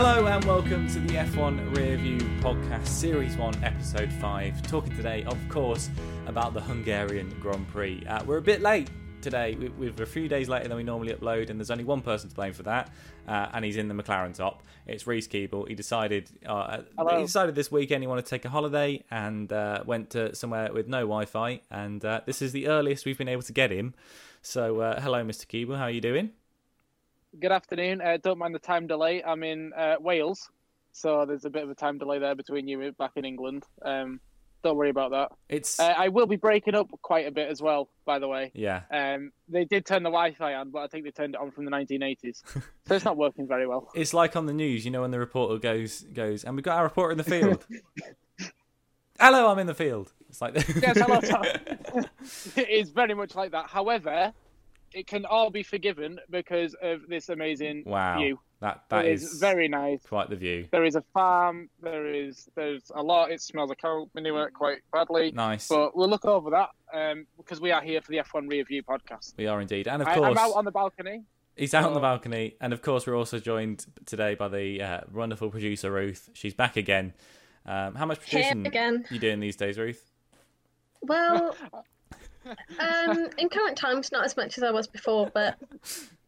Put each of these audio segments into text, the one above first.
Hello and welcome to the F1 Rearview Podcast, Series 1, Episode 5. Talking today, of course, about the Hungarian Grand Prix. Uh, we're a bit late today. We- We're a few days later than we normally upload, and there's only one person to blame for that, uh, and he's in the McLaren top. It's Reece Keeble. He decided uh, he decided this weekend he wanted to take a holiday and uh, went to somewhere with no Wi-Fi, and uh, this is the earliest we've been able to get him. So, uh, hello, Mr. Keeble. How are you doing? Good afternoon. Uh, don't mind the time delay. I'm in uh, Wales, so there's a bit of a time delay there between you and back in England. Um, don't worry about that. It's Uh, I will be breaking up quite a bit as well, by the way. yeah. Um, they did turn the Wi-Fi on, but I think they turned it on from the 1980s, so it's not working very well. It's like on the news, you know, when the reporter goes goes, and we've got our reporter in the field. Hello, I'm in the field. It's like Yes, hello, Tom. it is very much like that. However, it can all be forgiven because of this amazing wow, view. that that it is, is very nice. quite the view. There is a farm. There is there's a lot. It smells of coal manure quite badly. Nice, But we'll look over that um, because we are here for the F1 Rearview podcast. we are indeed, and of I, course I'm out on the balcony. he's out on the balcony, and of course we're also joined today by the uh, wonderful producer Ruth. She's back again. Um, how much Here producing again. you doing these days, Ruth? Well, um, in current times, not as much as I was before, but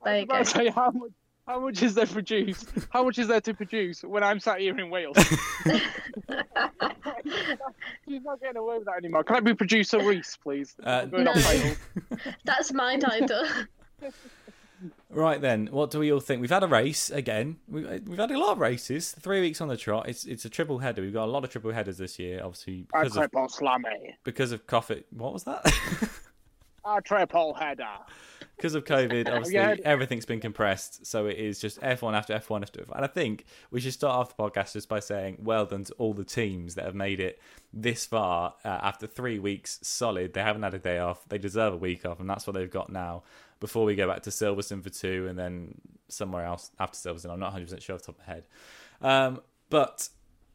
there you I go. about to say, how much, how much is there produce? How much is there to produce when I'm sat here in Wales? She's not getting away with that anymore. Can I be producer Reece, please? Uh, No. That's my title. Right then, what do we all think? We've had a race again. We've, uh, we've had a lot of races. Three weeks on the trot. It's it's a triple header. We've got a lot of triple headers this year, obviously A because of triple slammy. because of COVID. What was that? A triple header. Because of COVID, obviously Yeah. everything's been compressed, so it is just F1 after F1 after F1. And I think we should start off the podcast just by saying well done to all the teams that have made it this far uh, after three weeks solid. They haven't had a day off. They deserve a week off, and that's what they've got now. Before we go back to Silverstone for two, and then somewhere else after Silverstone, I'm not 100 percent sure off the top of my head. Um, but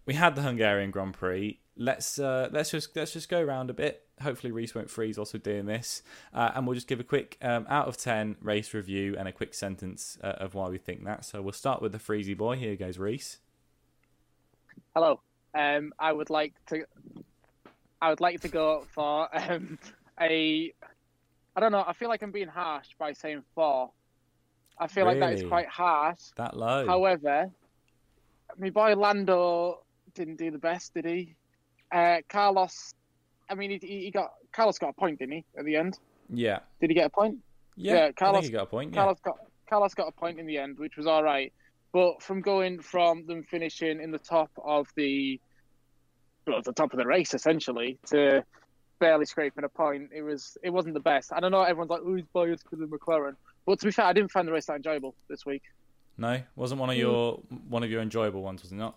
we had the Hungarian Grand Prix. Let's uh, let's just let's just go around a bit. Hopefully, Reece won't freeze also doing this, uh, and we'll just give a quick um, out of ten race review and a quick sentence uh, of why we think that. So we'll start with the Freezy boy. Here goes Reece. Hello. Um, I would like to. I would like to go for um, a. I don't know. I feel like I'm being harsh by saying four. I feel like that is quite harsh. That low. However, my boy Lando didn't do the best, did he? Uh, Carlos. I mean, he, he got Carlos got a point, didn't he? At the end, yeah, did he get a point? yeah. Yeah, I Carlos- got a point. Yeah. Carlos got Carlos got a point in the end, which was all right. But from going from them finishing in the top of the well, the top of the race essentially to barely scraping a point, it was it wasn't the best. I don't know. Everyone's like, "Oh, he's biased because of McLaren." But to be fair, I didn't find the race that enjoyable this week. No, wasn't one of Mm. your one of your enjoyable ones, was it not?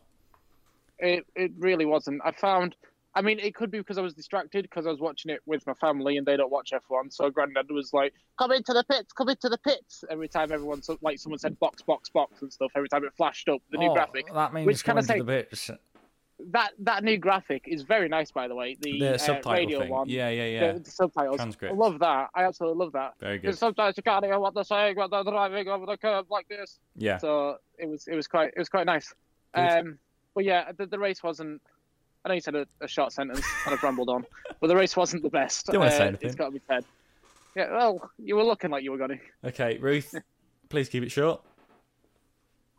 It it really wasn't. I found. I mean, it could be because I was distracted because I was watching it with my family and they don't watch F1. So Granddad was like, "Come into the pits, come into the pits." Every time everyone, like someone said, "Box, box, box" and stuff. Every time it flashed up the new Oh, graphic. That means Which kind of say- the bits. That that new graphic is very nice, by the way. The, The uh, subtitle radio thing. one, Yeah, yeah, yeah. The, the subtitles. Transcript. I love that. I absolutely love that. Very good. Sometimes you can't hear what they're saying when they're driving over the curb like this. Yeah. So it was it was quite it was quite nice. Good. Um, but yeah, the, the race wasn't. I know you said a, a short sentence and I've rambled on, but the race wasn't the best. Don't wanna say Uh, anything. It's got to be said. Yeah, well, you were looking like you were going to. Okay, Ruth, please keep it short.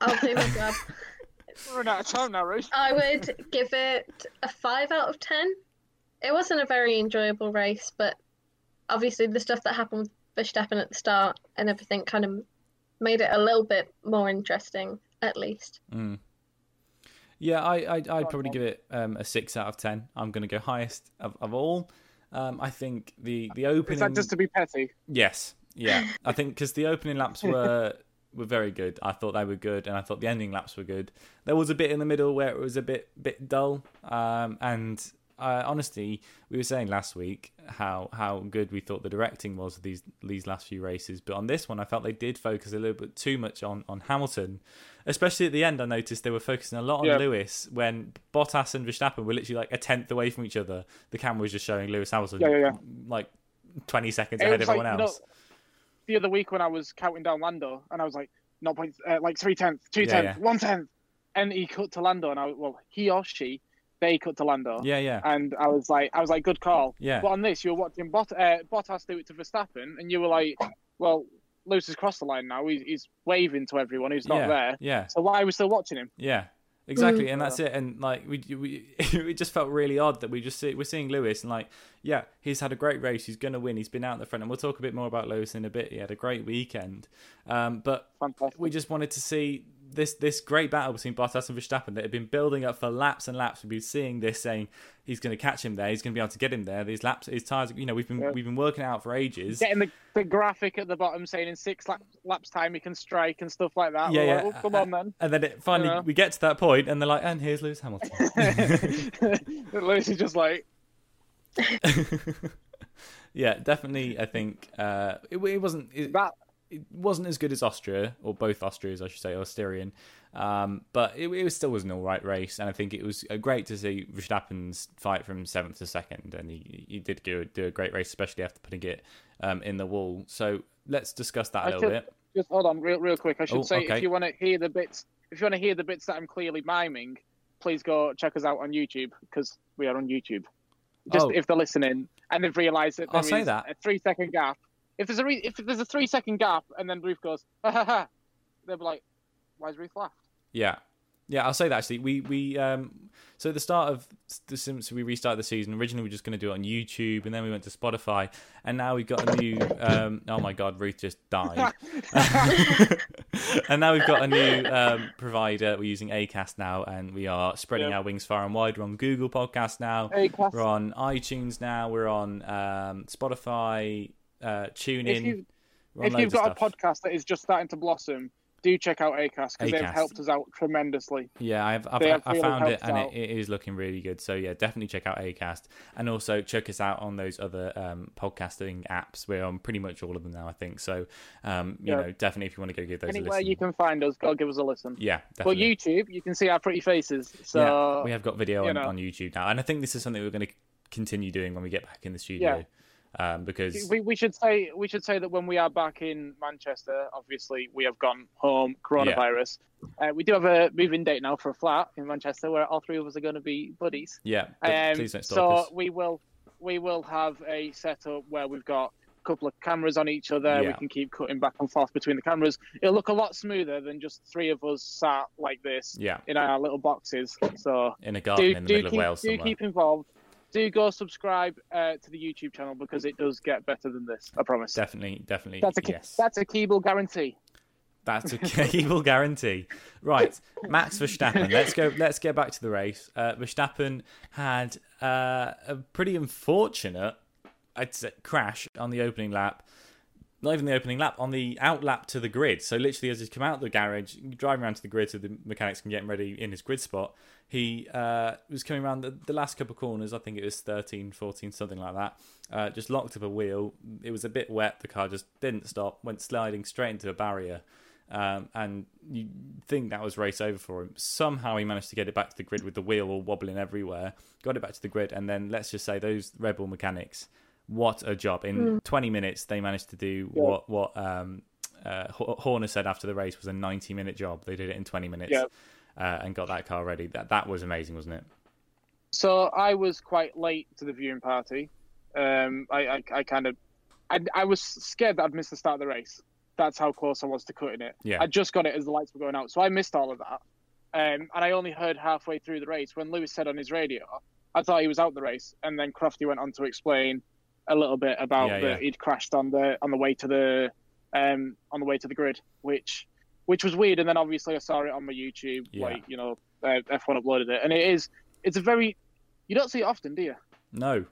I'll do my job. We're running out of time now, Ruth. I would give it a 5 out of 10. It wasn't a very enjoyable race, but obviously the stuff that happened with Verstappen at the start and everything kind of made it a little bit more interesting, at least. Mm. Yeah, I, I I'd probably give it um, a six out of ten. I'm going to go highest of, of all. Um, I think the the opening. Is that just to be petty? Yes, yeah. I think because the opening laps were were very good. I thought they were good, and I thought the ending laps were good. There was a bit in the middle where it was a bit bit dull, um, and uh, honestly, we were saying last week how how good we thought the directing was of these these last few races, but on this one, I felt they did focus a little bit too much on on Hamilton, especially at the end. I noticed they were focusing a lot on Yeah. Lewis when Bottas and Verstappen were literally like a tenth away from each other. The camera was just showing Lewis Hamilton, Yeah, yeah, like twenty seconds It ahead of like, everyone you know, else. the other week when I was counting down Lando, and I was like, not point, uh, like three tenths, two tenths, one tenth, and he cut to Lando, and I well, he or she, they cut to Lando. Yeah, yeah, And I was like, I was like, good call. yeah, But on this, you were watching Bot- uh, Bottas do it to Verstappen, and you were like, well, Lewis has crossed the line now. He's, he's waving to everyone who's not yeah, there. yeah. So why are we still watching him? Yeah, exactly, and that's it. And like we, we, it just felt really odd that we just see we're seeing Lewis and like, yeah, he's had a great race. He's going to win. He's been out in the front, and we'll talk a bit more about Lewis in a bit. He had a great weekend, um, but Fantastic. we just wanted to see this this great battle between Bottas and Verstappen that had been building up for laps and laps. We've been seeing this, saying he's going to catch him there. He's going to be able to get him there. These laps, his tires. You know, we've been Yeah. we've been working out for ages. Getting the, the graphic at the bottom saying in six lap, laps time he can strike and stuff like that. Yeah, yeah. like, oh, come on then. And then it finally Yeah. we get to that point, and they're like, "And here's Lewis Hamilton." Lewis is just like, yeah, definitely. I think uh, it, it wasn't it, that. It wasn't as good as Austria or both Austrias, I should say, or Styrian. Um, but it, it was still was an all right race, and I think it was uh, great to see Verstappen's fight from seventh to second, and he, he did do, do a great race, especially after putting it um, in the wall. So let's discuss that a I little should- bit. Just hold on, real, real quick. I should Oh, say, okay. if you want to hear the bits, if you want to hear the bits that I'm clearly miming, please go check us out on YouTube because we are on YouTube. Just Oh. if they're listening and they've realised that I'll say that. a three second gap. If there's a re- if there's a three second gap and then Ruth goes, ha ha ha, they'll be like, why's Ruth laughed? Yeah, yeah, I'll say that actually. We we um so at the start of the since we restarted the season, originally we were just going to do it on YouTube, and then we went to Spotify, and now we've got a new. Um, oh my God, Ruth just died. and now we've got a new um, provider. We're using Acast now, and we are spreading Yeah. our wings far and wide. We're on Google Podcast now. Cass, We're on iTunes now. We're on um, Spotify, uh, TuneIn. if, you, We're on if you've got a podcast that is just starting to blossom, do check out Acast because they've helped us out tremendously. Yeah, I've I've, They have I really found it and it, it is looking really good. So yeah, definitely check out Acast and also check us out on those other um, podcasting apps. We're on pretty much all of them now, I think. So um, you Yeah. know, definitely if you want to go give those a Anywhere you can find us, go give us a listen. Yeah, But. YouTube, you can see our pretty faces. So yeah, we have got video you on, know. on YouTube now, and I think this is something we're going to continue doing when we get back in the studio. Um, because we, we should say we should say that when we are back in Manchester, obviously we have gone home coronavirus. Uh, we do have a moving date now for a flat in Manchester where all three of us are going to be buddies. yeah, Um, please don't so stop us. we will we will have a setup where we've got a couple of cameras on each other. We can keep cutting back and forth between the cameras. It'll look a lot smoother than just three of us sat like this Yeah, in our little boxes. So in a garden do, in the do middle keep, of Wales do somewhere. keep involved. Do go subscribe uh, to the YouTube channel because it does get better than this. I promise. Definitely, definitely. That's a Ke- yes. that's a Keeble guarantee. That's a cable guarantee. Right, Max Verstappen. Let's go. Let's get back to the race. Uh, Verstappen had uh, a pretty unfortunate, I'd say, crash on the opening lap. Not even the opening lap, on the out lap to the grid. So literally, as he's come out of the garage, driving around to the grid so the mechanics can get him ready in his grid spot, he uh, was coming around the, the last couple of corners. I think it was 13, 14, something like that. Uh, just locked up a wheel. It was a bit wet. The car just didn't stop. Went sliding straight into a barrier. Um, and you think that was race over for him. Somehow he managed to get it back to the grid with the wheel all wobbling everywhere. Got it back to the grid, and then let's just say those Red Bull mechanics, what a job! In 20 minutes, they managed to do Yeah. what what um, uh, Horner said after the race was a 90 minute job. They did it in 20 minutes Yeah. Uh, and got that car ready. That that was amazing, wasn't it? So I was quite late to the viewing party. Um, I, I, I kind of, I, I was scared that I'd miss the start of the race. That's how close I was to cutting it. Yeah. I just got it as the lights were going out, so I missed all of that. Um, and I only heard halfway through the race when Lewis said on his radio, I thought he was out the race, and then Crofty went on to explain a little bit about Yeah, that yeah. he'd crashed on the on the way to the um, on the way to the grid, which which was weird. And then obviously I saw it on my YouTube, Yeah. like you know, uh, F1 uploaded it, and it is it's a very you don't see it often, do you? No,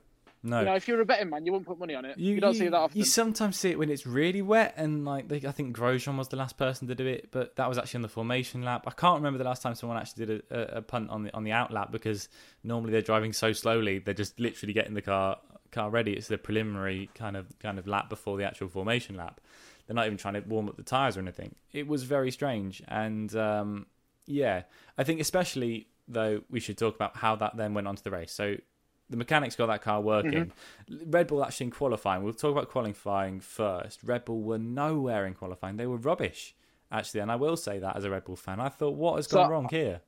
no. You know, if you're a betting man, you wouldn't put money on it. You, don't see it that often. You sometimes see it when it's really wet, and like they, I think Grosjean was the last person to do it, but that was actually on the formation lap. I can't remember the last time someone actually did a, a, a punt on the on the out lap because normally they're driving so slowly, they're just literally getting the car car ready. It's the preliminary kind of kind of lap before the actual formation lap. They're not even trying to warm up the tires or anything. It was very strange, and um, yeah, I think especially though we should talk about how that then went on to the race. So the mechanics got that car working. Red Bull actually in qualifying. We'll talk about qualifying first. Red Bull were nowhere in qualifying. They were rubbish actually, and I will say that as a Red Bull fan, I thought what has gone So- wrong here.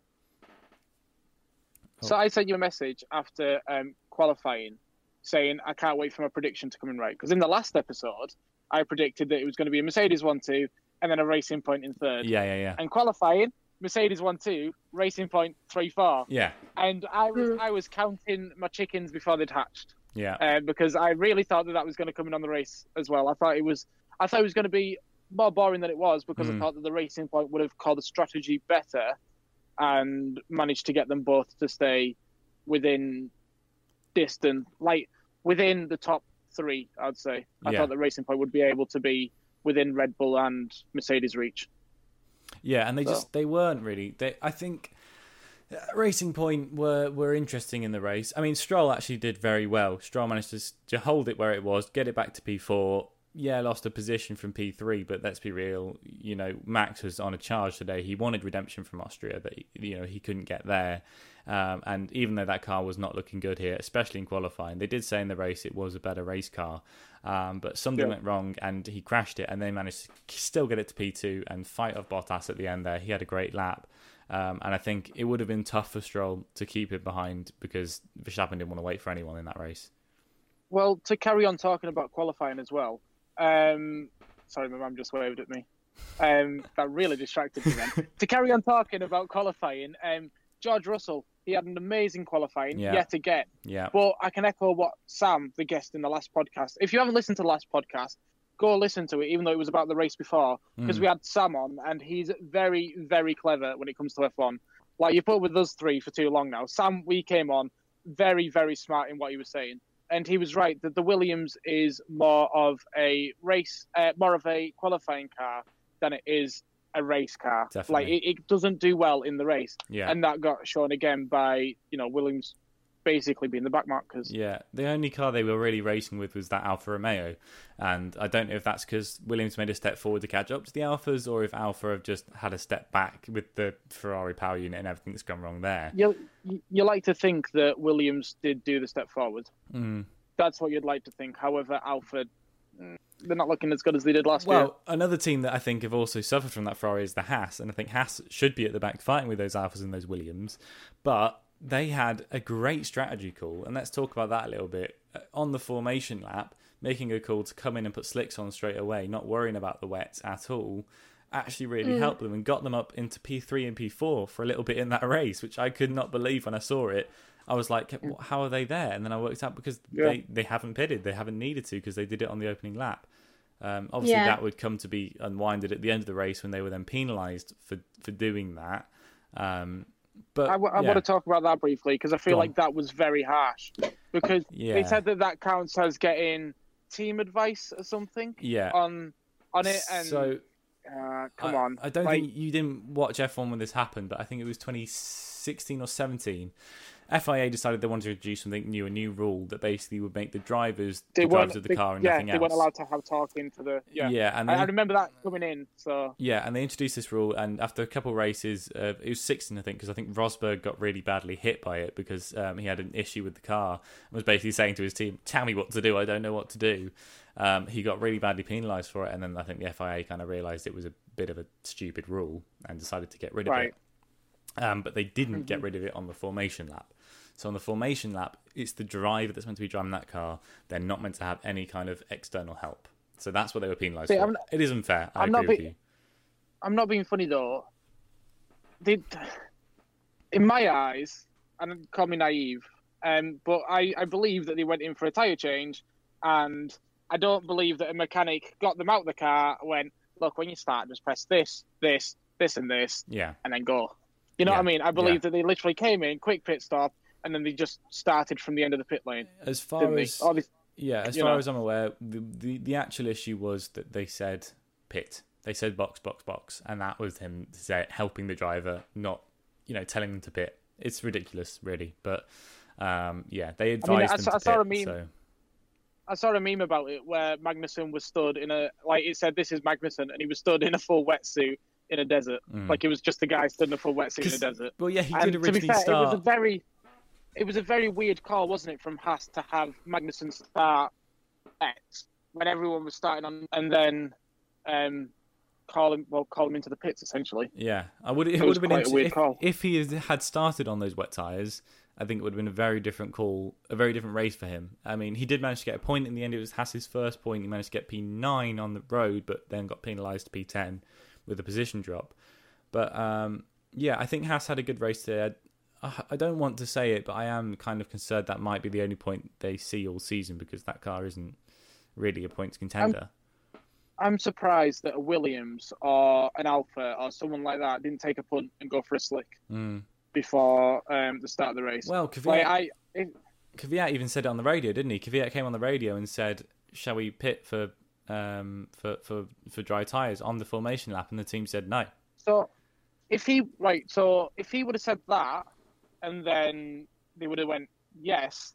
So I sent you a message after um, qualifying saying I can't wait for my prediction to come in right. Because in the last episode, I predicted that it was going to be a Mercedes 1 2 and then a racing point in third. Yeah, yeah, yeah. And qualifying, Mercedes 1 2, racing point 3 4. Yeah, And I was, Hmm. I was counting my chickens before they'd hatched yeah. uh, because I really thought that that was going to come in on the race as well. I thought it was, I thought it was going to be more boring than it was because Mm. I thought that the racing point would have called the strategy better and managed to get them both to stay within distance, like within the top three. I'd say. I Yeah. thought that Racing Point would be able to be within Red Bull and Mercedes reach. Yeah, and they So- just they weren't really. They I think uh, Racing Point were were interesting in the race. I mean, Stroll actually did very well. Stroll managed to to hold it where it was, get it back to P four. Yeah, lost a position from P three, but let's be real. You know, Max was on a charge today. He wanted redemption from Austria, but you know he couldn't get there. Um, and even though that car was not looking good here, especially in qualifying, they did say in the race it was a better race car. Um, but something Yeah. went wrong and he crashed it, and they managed to still get it to P2 and fight off Bottas at the end there. He had a great lap. Um, and I think it would have been tough for Stroll to keep it behind because Verstappen didn't want to wait for anyone in that race. Well, to carry on talking about qualifying as well. Um, sorry, my mum just waved at me. Um, that really distracted me then. to carry on talking about qualifying, um, George Russell, he had an amazing qualifying Yeah. yet again. Yeah. But I can echo what Sam, the guest in the last podcast, if you haven't listened to the last podcast, go listen to it, even though it was about the race before, because Mm. we had Sam on, and he's very, very clever when it comes to F1. Like you put with us three for too long now. Sam, we came on, very, very smart in what he was saying, and he was right that the Williams is more of a race, uh, more of a qualifying car than it is a race car. Definitely. Like it, it doesn't do well in the race, Yeah. and that got shown again by you know Williams basically being the back markers. Yeah, the only car they were really racing with was that Alfa Romeo, and I don't know if that's because Williams made a step forward to catch up to the Alfas, or if Alfa have just had a step back with the Ferrari power unit and everything's gone wrong there. You you like to think that Williams did do the step forward. Mm. That's what you'd like to think. However, Alfred, mm, they're not looking as good as they did last year. Well, another team that I think have also suffered from that Ferrari is the Haas, and I think Haas should be at the back fighting with those Alfas and those Williams, but they had a great strategy call, and let's talk about that a little bit Uh, on the formation lap, making a call to come in and put slicks on straight away, not worrying about the wets at all. Actually, really helped them and got them up into P3 and P4 for a little bit in that race, which I could not believe when I saw it. I was like, how are they there? And then I worked out because Yeah. they, they haven't pitted, they haven't needed to because they did it on the opening lap. Um, obviously, Yeah. that would come to be unwinded at the end of the race when they were then penalised for for doing that. Um, but I, w- I yeah, want to talk about that briefly because I feel Go on. like that was very harsh. Because Yeah. they said that that counts as getting team advice or something yeah. on on it. And so uh, come I, on, I don't Like, think you didn't watch F1 when this happened, but I think it was 2016 or 17. FIA decided they wanted to introduce something new, a new rule that basically would make the drivers they the drivers of the they- car and yeah, nothing they weren't allowed to have talking to the. Yeah, Yeah, and I, they I remember that coming in. So Yeah, and they introduced this rule, and after a couple of races, uh, it was 16, I think, because I think Rosberg got really badly hit by it because um, he had an issue with the car and was basically saying to his team, "Tell me what to do. I don't know what to do." Um, he got really badly penalised for it, and then I think the FIA kind of realised it was a bit of a stupid rule and decided to get rid of Right. it. Um, but they didn't get rid of it on the formation lap. So on the formation lap, it's the driver that's meant to be driving that car. They're not meant to have any kind of external help. So that's what they were penalised for. Not- it is unfair. I I'm not agree with you. I'm not being funny though. Did in my eyes, and call me naive, um, but I, I believe that they went in for a tire change, and I don't believe that a mechanic got them out of the car. Went look when you start, just press this, this, this, and this, Yeah. and then go. You know Yeah, what I mean? I believe yeah. that they literally came in, quick pit stop, and then they just started from the end of the pit lane. As far as Oh, they- yeah, as far know. as I'm aware, the, the the actual issue was that they said pit. They said box, box, box, and that was him say, helping the driver, not you know telling them to pit. It's ridiculous, really. But um, yeah, they advised I them saw- to I saw a meme- So I saw a meme about it where Magnussen was stood in a like it said this is Magnussen and he was stood in a full wetsuit in a desert. Mm. Like it was just a guy stood in a full wetsuit in a desert. well, yeah, he and did to be originally fair, it was a very it was a very weird call, wasn't it, from Haas to have Magnussen start X when everyone was starting on and then um call him well call him into the pits essentially. Yeah, I would. It, It would have been a weird if, call. if he had started on those wet tires I think it would have been a very different call, a very different race for him. I mean, he did manage to get a point in the end. It was Haas's first point. He managed to get P9 on the road, but then got penalised to P10 with a position drop. But um, yeah, I think Haas had a good race there. I, I don't want to say it, but I am kind of concerned that might be the only point they see all season because that car isn't really a points contender. I'm surprised that a Williams or an Alfa or someone like that didn't take a punt and go for a slick Mm. before um, the start of the race. Well, Kvyat, like, I, it, Kvyat even said it on the radio, didn't he? Kvyat came on the radio and said, "Shall we pit for um, for for for dry tires on the formation lap?" And the team said no. so if he right, so if he would have said that, and then they would have went yes,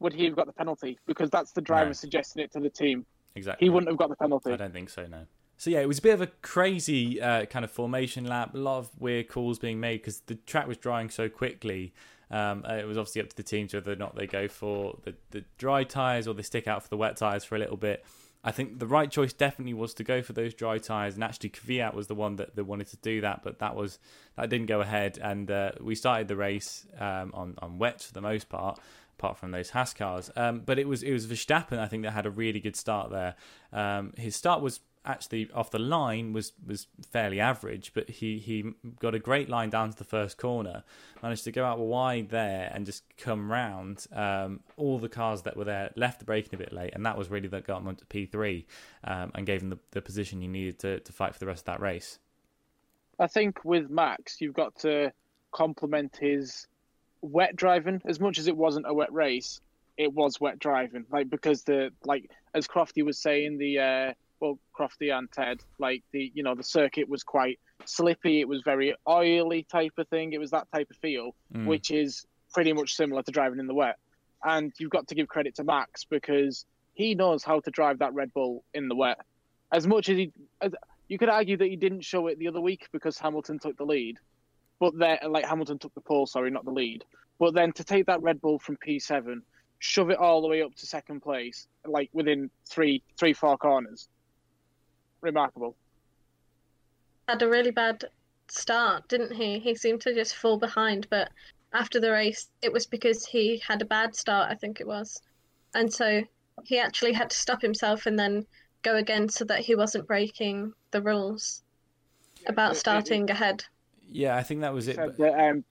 would he have got the penalty? Because that's the driver No. suggesting it to the team. Exactly. He wouldn't have got the penalty. I don't think so. No. So yeah, it was a bit of a crazy uh, kind of formation lap. A lot of weird calls being made because the track was drying so quickly. Um, uh, it was obviously up to the teams whether or not they go for the, the dry tires or they stick out for the wet tires for a little bit. I think the right choice definitely was to go for those dry tires, and actually Kvyat was the one that, that wanted to do that, but that was that didn't go ahead, and uh, we started the race um, on on wet for the most part, apart from those Haas cars. Um, but it was it was Verstappen, I think, that had a really good start there. Um, his start was actually off the line was was fairly average, but he he got a great line down to the first corner, managed to go out wide there and just come round. Um, all the cars that were there left the braking a bit late, and that was really that got him onto P three um, and gave him the, the position he needed to to fight for the rest of that race. I think with Max, you've got to compliment his wet driving as much as it wasn't a wet race. It was wet driving, like because the like as Crofty was saying, the uh, well Crofty and Ted, like the you know the circuit was quite slippy. It was very oily type of thing. It was that type of feel, Mm. which is pretty much similar to driving in the wet. And you've got to give credit to Max because he knows how to drive that Red Bull in the wet. As much as he, as, you could argue that he didn't show it the other week because Hamilton took the lead, but then like Hamilton took the pole, sorry, not the lead. But then to take that Red Bull from P7, shove it all the way up to second place, like within three, three, four corners, remarkable. Had a really bad start, didn't he? He seemed to just fall behind, but after the race, it was because he had a bad start, I think it was. And so he actually had to stop himself and then go again so that he wasn't breaking the rules about It- it- starting ahead. Yeah, I think that was it. Said but- that, um,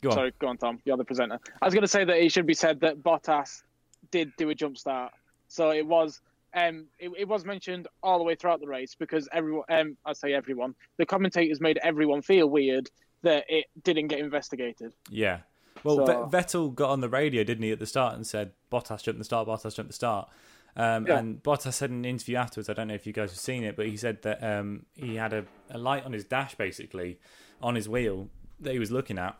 Go on. Sorry, go on, Tom. You're the presenter. I was going to say that it should be said that Bottas did do a jump start. So it was, um, it, it was mentioned all the way throughout the race because everyone, um, I say everyone, the commentators made everyone feel weird that it didn't get investigated. Yeah. Well, So- Ve- Vettel got on the radio, didn't he, at the start and said, Bottas jumped the start, Bottas jumped the start. Um, Yeah. And Bottas said in an interview afterwards, I don't know if you guys have seen it, but he said that um, he had a, a light on his dash, basically, on his wheel that he was looking at.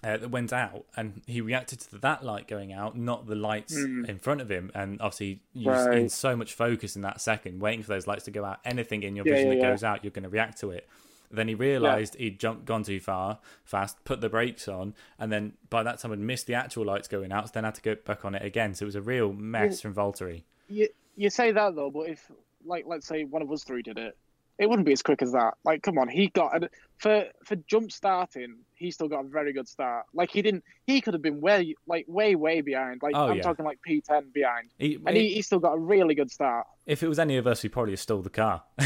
Uh, that went out, and he reacted to that light going out, not the lights Mm. in front of him. And obviously, you're just in so much focus in that second, waiting for those lights to go out. Anything in your Yeah, vision yeah, that yeah. goes out, you're going to react to it. Then he realised he'd jumped, gone too far, fast, put the brakes on, and then by that time had missed the actual lights going out. So then had to go back on it again. So it was a real mess from Valtteri. You, you say that though, but if, like, let's say one of us three did it, it wouldn't be as quick as that. Like, come on, he got a, for for jump starting, he still got a very good start. Like, he didn't, he could have been way, like, way, way behind. Like, Oh, I'm yeah. talking like P10 behind. He, And he, he still got a really good start. if it was any of us, we probably stole the car.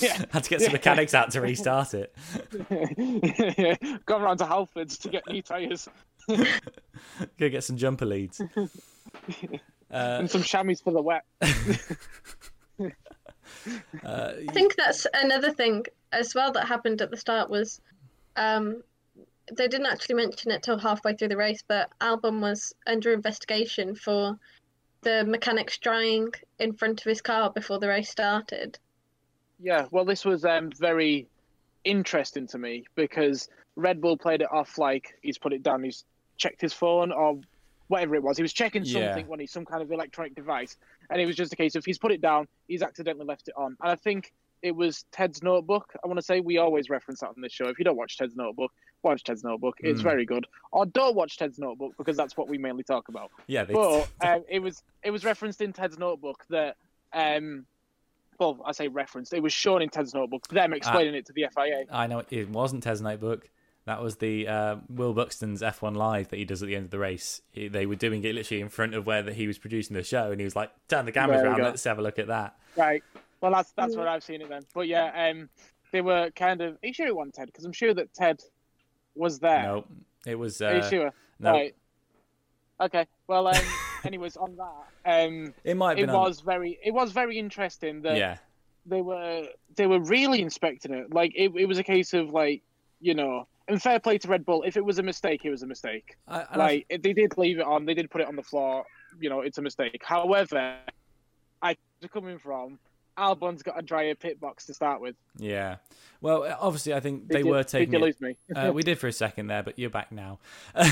Yeah. had to get some Yeah. mechanics out to restart it. Gone round to Halfords to get new tyres Go get some jumper leads. Uh, and some chamois for the wet. Uh, I think that's another thing as well that happened at the start was um, they didn't actually mention it till halfway through the race, but Albon was under investigation for the mechanics drying in front of his car before the race started. Yeah, well, this was um, very interesting to me because Red Bull played it off like he's put it down, he's checked his phone or whatever it was. He was checking Yeah. something when he's some kind of electronic device, and it was just a case of he's put it down, he's accidentally left it on. And I think it was Ted's Notebook. I want to say we always reference that on this show. If you don't watch Ted's Notebook, watch Ted's Notebook. It's Mm. very good. Or don't watch Ted's Notebook because that's what we mainly talk about. yeah, they, But um, it was it was referenced in Ted's notebook that um, well, I say referenced. It was shown in Ted's notebook. Them explaining it to the FIA. I know it wasn't Ted's notebook. That was the uh, Will Buxton's F1 Live that he does at the end of the race. He, they were doing it literally in front of where that he was producing the show, and he was like, "Turn the cameras around, go. let's have a look at that." Right. Well, that's that's what I've seen it then. But yeah, um, they were kind of. Are you sure it wasn't Ted? Because I'm sure that Ted was there. No, it was. Are you Uh, sure? no, Right. Okay. Well, um, anyways, on that, um, it might have it been. on- was very, it was very interesting that yeah, they were they were really inspecting it. Like it, it was a case of like, you know, and fair play to Red Bull. If it was a mistake, it was a mistake. I, Like if they did leave it on, they did put it on the floor. You know, it's a mistake. However, I coming from Albon's got a drier pit box to start with. yeah. Well, obviously, I think Did they you- were Did taking you it. lose me? Uh, we did for a second there, but you're back now. you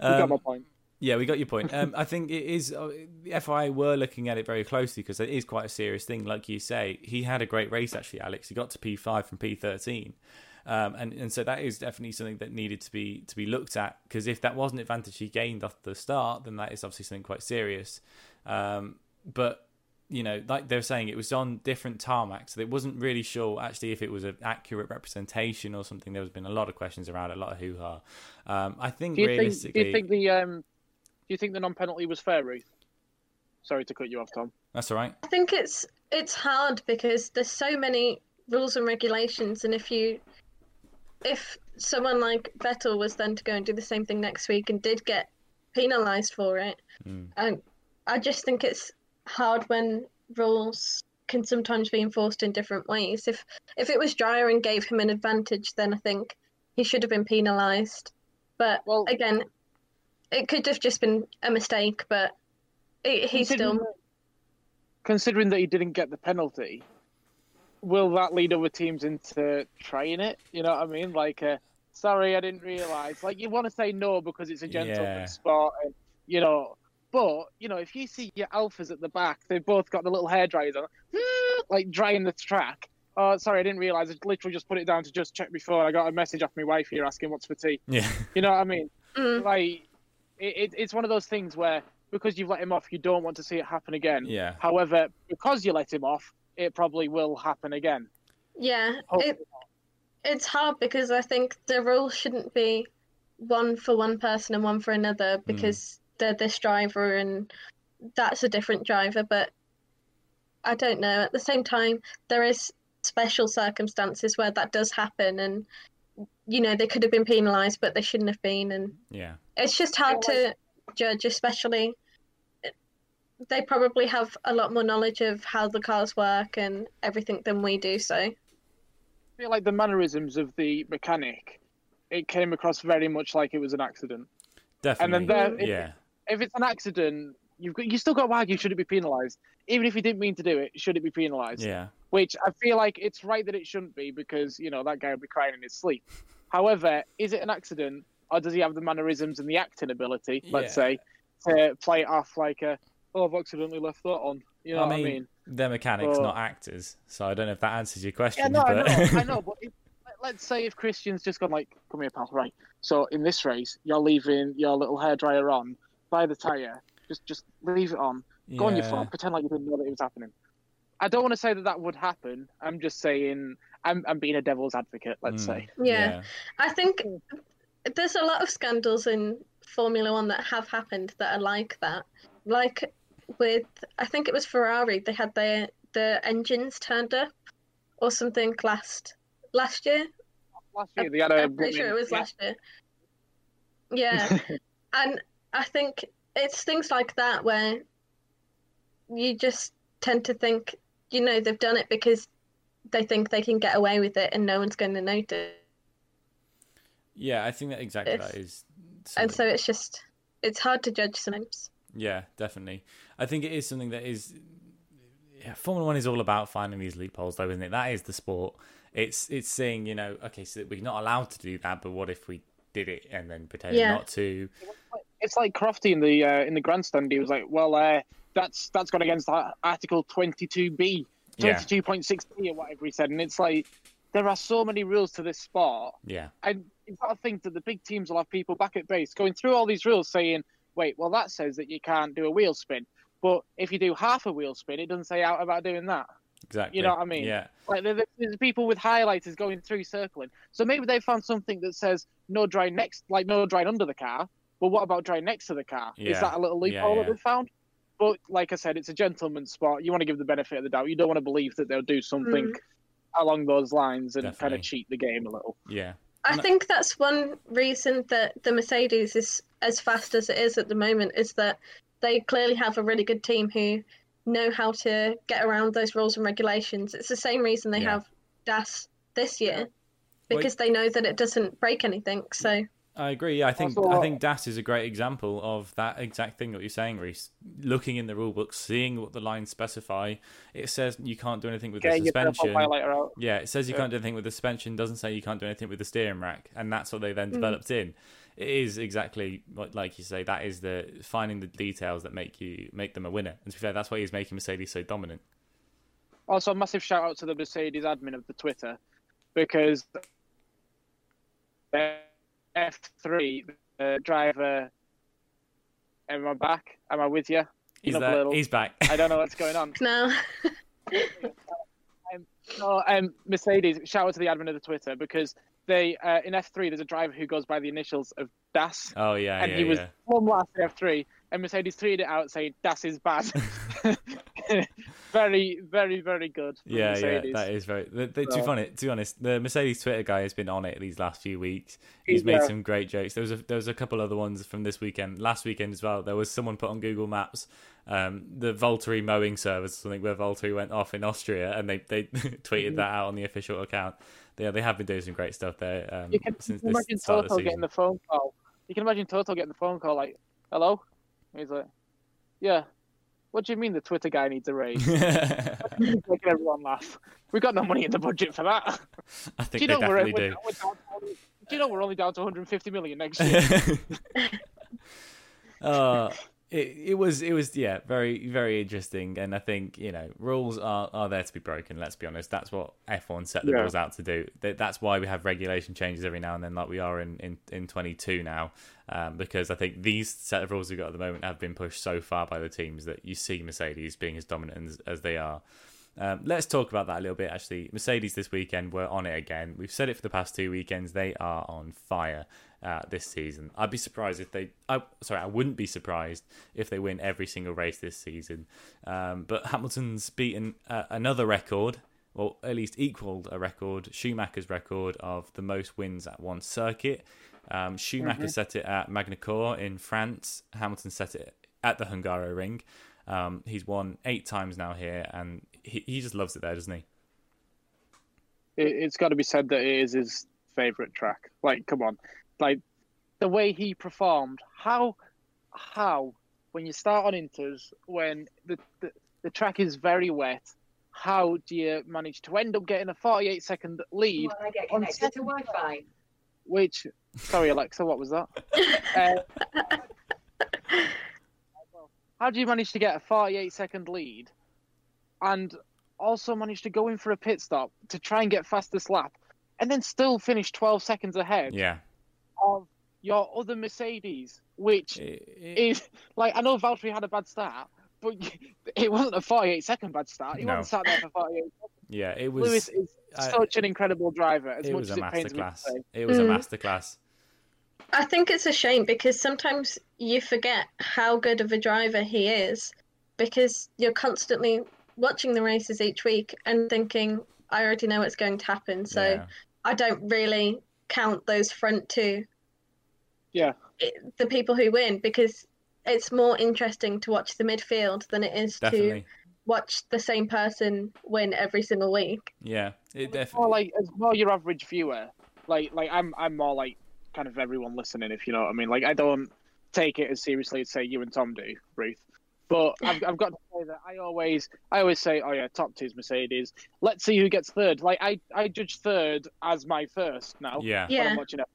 got Um, my point. Yeah, we got your point. Um, I think it is uh, the FIA were looking at it very closely because it is quite a serious thing. Like you say, he had a great race actually, Alex. He got to P five from P thirteen, um, and and so that is definitely something that needed to be to be looked at because if that was an advantage he gained off the start, then that is obviously something quite serious. Um, but you know, like they're saying, it was on different tarmacs, so it wasn't really sure actually if it was an accurate representation or something. There has been a lot of questions around, a lot of hoo ha. Um, I think Do you think? realistically, Do you think the um? Do you think the non-penalty was fair, Ruth? Sorry to cut you off, Tom. that's all right. I think it's it's hard because there's so many rules and regulations, and if you if someone like Vettel was then to go and do the same thing next week and did get penalised for it, Mm. and I just think it's hard when rules can sometimes be enforced in different ways. If if it was drier and gave him an advantage, then I think he should have been penalised. But Well- again, it could have just been a mistake. But it, he's still Considering- Considering that he didn't get the penalty, will that lead other teams into trying it? You know what I mean? Like, uh, sorry, I didn't realise. Like, you want to say no because it's a gentleman's Yeah. sport, and you know. But you know, if you see your Alfas at the back, they've both got the little hair dryers on, like drying the track. Oh, sorry, I didn't realise. I literally just put it down to just check before. I got a message off my wife here asking what's for tea. Yeah. You know what I mean? Mm. like it, it, it's one of those things where because you've let him off, you don't want to see it happen again. Yeah. However, because you let him off, it probably will happen again. Yeah, Hopefully it, it's hard because I think the rule shouldn't be one for one person and one for another hmm. because they're this driver and that's a different driver. But I don't know. At the same time, there is special circumstances where that does happen, and you know they could have been penalised, but they shouldn't have been, and Yeah. it's just hard to judge, especially. They probably have a lot more knowledge of how the cars work and everything than we do. So I feel like the mannerisms of the mechanic, it came across very much like it was an accident. Definitely. there- if- yeah. If it's an accident, you've got, you still got to argue should it be penalised? Even if you didn't mean to do it, should it be penalised? Yeah. Which I feel like it's right that it shouldn't be because you know that guy would be crying in his sleep. However, is it an accident or does he have the mannerisms and the acting ability, let's Yeah. say, to play it off like a oh I've accidentally left that on? You know I what mean, I mean? they're mechanics, But- not actors. So I don't know if that answers your question. Yeah, no, I know, I know, but if, let- let's say if Christian's just gone like, come here, pal, right? So in this race, you're leaving your little hairdryer on by the tire. Just, just leave it on. Go on your Yeah. phone. Pretend like you didn't know that it was happening. I don't want to say that that would happen. I'm just saying I'm, I'm being a devil's advocate. Let's Mm. say. Yeah. I think there's a lot of scandals in Formula One that have happened that are like that. Like with, I think it was Ferrari. They had their the engines turned up or something last last year. Last year they had a. I'm pretty sure it was yeah. last year. Yeah, and I think it's things like that where you just tend to think, you know, they've done it because they think they can get away with it and no one's going to notice. Yeah, I think that exactly If- that is. And so it's just, it's hard to judge sometimes. Yeah, definitely. I think it is something that is. Yeah, Formula One is all about finding these loopholes, though, isn't it? That is the sport. It's it's saying, you know, okay, so we're not allowed to do that, but what if we did it and then pretend Yeah. not to? It's like Crofty in the uh, in the grandstand. He was like, "Well, uh, that's that's gone against Article 22B, 22.6B, or whatever he said." And it's like there are so many rules to this sport. Yeah, And you've got to think that the big teams will have people back at base going through all these rules saying, wait, well, that says that you can't do a wheel spin. But if you do half a wheel spin, it doesn't say out about doing that. exactly. You know what I mean? Yeah. Like there- there's people with highlighters going through circling. So maybe they found something that says no dry next, like no dry under the car. But what about dry next to the car? Yeah. Is that a little loophole yeah. that they found? But like I said, it's a gentleman's spot. You want to give the benefit of the doubt. You don't want to believe that they'll do something Mm. along those lines and kind of cheat the game a little. Yeah. I think that's one reason that the Mercedes is as fast as it is at the moment is that they clearly have a really good team who know how to get around those rules and regulations. It's the same reason they Yeah. have DAS this year Well, because they know that it doesn't break anything. So I agree. Yeah, I think I think DAS is a great example of that exact thing that you're saying, Reece. Looking in the rule book, seeing what the lines specify, it says you can't do anything with the Get your suspension. Yeah, it says you Yeah. can't do anything with the suspension. Doesn't say you can't do anything with the steering rack, and that's what they then Mhm. developed in. It is exactly like you say. That is the finding the details that make you make them a winner. And to be fair, that's why he's making Mercedes so dominant. Also, a massive shout out to the Mercedes admin of the Twitter because uh, F3 the driver. Am I back? Am I with you? He's there. little. He's back. I don't know what's going on. now, No, um, Mercedes. Shout out to the admin of the Twitter because they uh, in F3 there's a driver who goes by the initials of Das, oh yeah, and yeah, he was yeah. one last F3, and Mercedes tweeted it out saying Das is bad. very, very, very good. Yeah, yeah, that is very. The, the, to, be So- funny, to be honest, the Mercedes Twitter guy has been on it these last few weeks. He's He's, made some great jokes. There was a there was a couple other ones from this weekend, last weekend as well. There was someone put on Google Maps um, the Valtteri mowing service, something where Valtteri went off in Austria, and they they tweeted that out on the official account. Yeah, they have been doing some great stuff there um, You can, since you can this imagine Toto getting season. the phone call. You can imagine Toto getting the phone call like, "Hello," he's like, "Yeah." What do you mean the Twitter guy needs a raise? Making everyone laugh. We've got no money in the budget for that. I Do think you they know definitely we're, do. we're down do you know we're only down to 150 million next year? uh, it, it was it was yeah very very interesting and I think you know rules are, are there to be broken let's be honest that's what F1 set the Yeah. rules out to do that's why we have regulation changes every now and then like we are in in, in 22 now um, because I think these set of rules we've got at the moment have been pushed so far by the teams that you see Mercedes being as dominant as, as they are um, let's talk about that a little bit. Actually, Mercedes this weekend were on it again. We've said it for the past two weekends. They are on fire uh, this season. I'd be surprised if they. I sorry, I wouldn't be surprised if they win every single race this season. Um, but Hamilton's beaten uh, another record, or at least equalled a record, Schumacher's record of the most wins at one circuit. Um, Schumacher set it at Magny-Cours in France. Hamilton set it at the Hungaroring. Um, he's won eight times now here, and he, he just loves it there, doesn't he? it, it's got to be said that it is his favorite track. Like, come on, like the way he performed. How, how when you start on inters when the the, the track is very wet. How do you manage to end up getting a 48 second lead? Well, I get on connected to Wi-Fi. Which, sorry Alexa, what was that? Uh, how do you manage to get a 48 second lead and also manage to go in for a pit stop to try and get fastest lap and then still finish 12 seconds ahead Yeah. Of your other Mercedes, which It- it- is like I know Valtteri had a bad start, but it wasn't a 48 second bad start. He No. wasn't sat there for 48. yeah, it was. Lewis is I- such an incredible driver. As it much was as a it pains me to masterclass. It was a Mm. masterclass. I think it's a shame because sometimes you forget how good of a driver he is because you're constantly watching the races each week and thinking, I already know what's going to happen, so yeah. I don't really count those front two. Yeah. it- the people who win because it's more interesting to watch the midfield than it is to watch the same person win every single week. Yeah, it More definitely. like as more your average viewer. Like like I'm I'm more like kind of everyone listening, if you know what I mean. Like I don't take it as seriously as say you and Tom do, Ruth. But I've, I've got to say that I always I always say, oh yeah, top two is Mercedes. Let's see who gets third. Like I I judge third as my first now. Yeah. when Yeah. I'm watching it.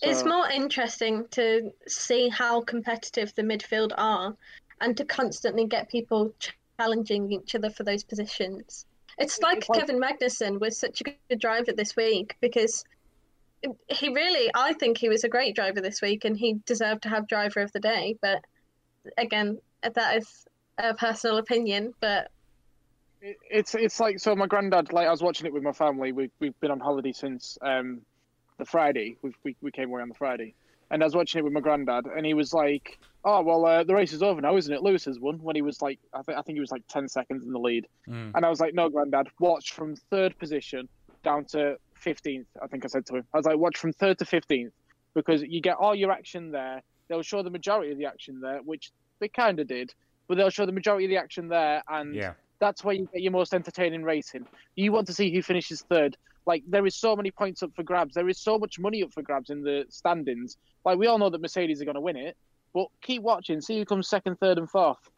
It's more interesting to see how competitive the midfield are and to constantly get people challenging each other for those positions. It's like It's like- Kevin Magnussen was such a good driver this week because he really, I think he was a great driver this week and he deserved to have driver of the day. But again, that is a personal opinion. But it's it's like so. My granddad, like I was watching it with my family. We we've been on holiday since um, the Friday. We we we came away on the Friday, and I was watching it with my granddad, and he was like, "Oh well, uh, the race is over now, isn't it? Lewis has won." When he was like, I think I think he was like ten seconds in the lead, Mm. and I was like, "No, granddad, watch from third position down to fifteenth. I think I said to him, I was like, "Watch from third to fifteenth because you get all your action there. They'll show the majority of the action there, which they kind of did, but they'll show the majority of the action there, and Yeah. that's where you get your most entertaining racing. You want to see who finishes third. Like there is so many points up for grabs. There is so much money up for grabs in the standings. Like we all know that Mercedes are going to win it, but keep watching, see who comes second, third, and fourth.